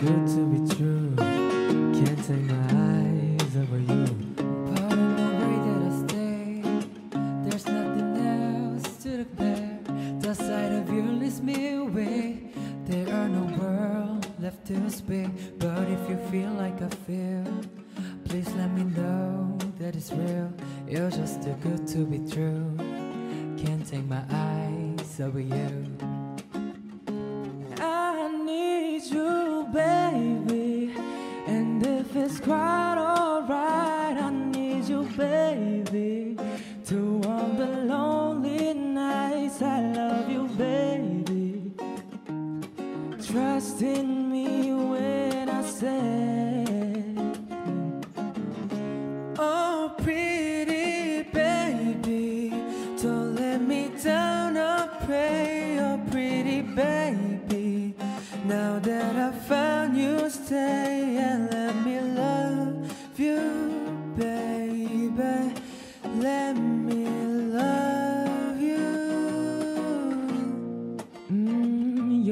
good to be true. Can't take my eyes off you. Part of the way that I stay, there's nothing else to look. The sight of you leads me away. There are no words left to speak, but if you feel like I feel, please let me know that it's real. You're just too good to be true. Can't take my eyes off you. It's quite alright, I need you, baby. To warm the lonely nights, I love you, baby. Trust in me when I say,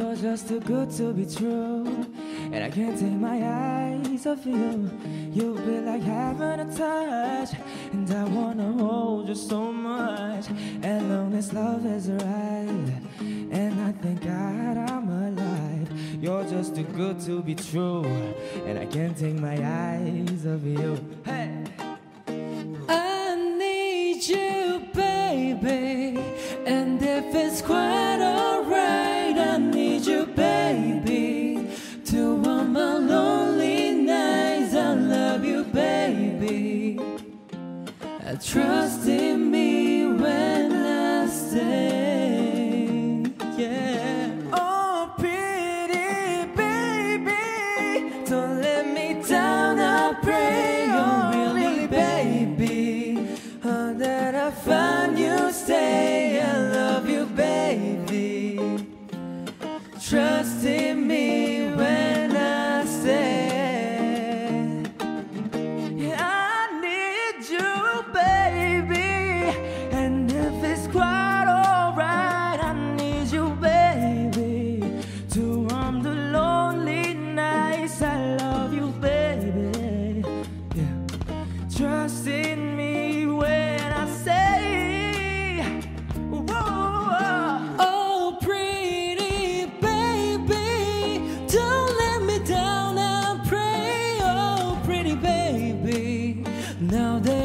you're just too good to be true. And I can't take my eyes off you. You feel like having a touch. And I wanna hold you so much. As long as love is right. And I thank God I'm alive. You're just too good to be true. And I can't take my eyes off you. Hey! Trust in me when I say, yeah. Oh, pretty baby, don't let me down. I pray, oh, really, baby, oh, that I find you stay. I love you, baby. Trust in I love you, baby. Yeah. Trust in me when I say, whoa, whoa. Oh, pretty baby, don't let me down. I pray, oh, pretty baby. Now that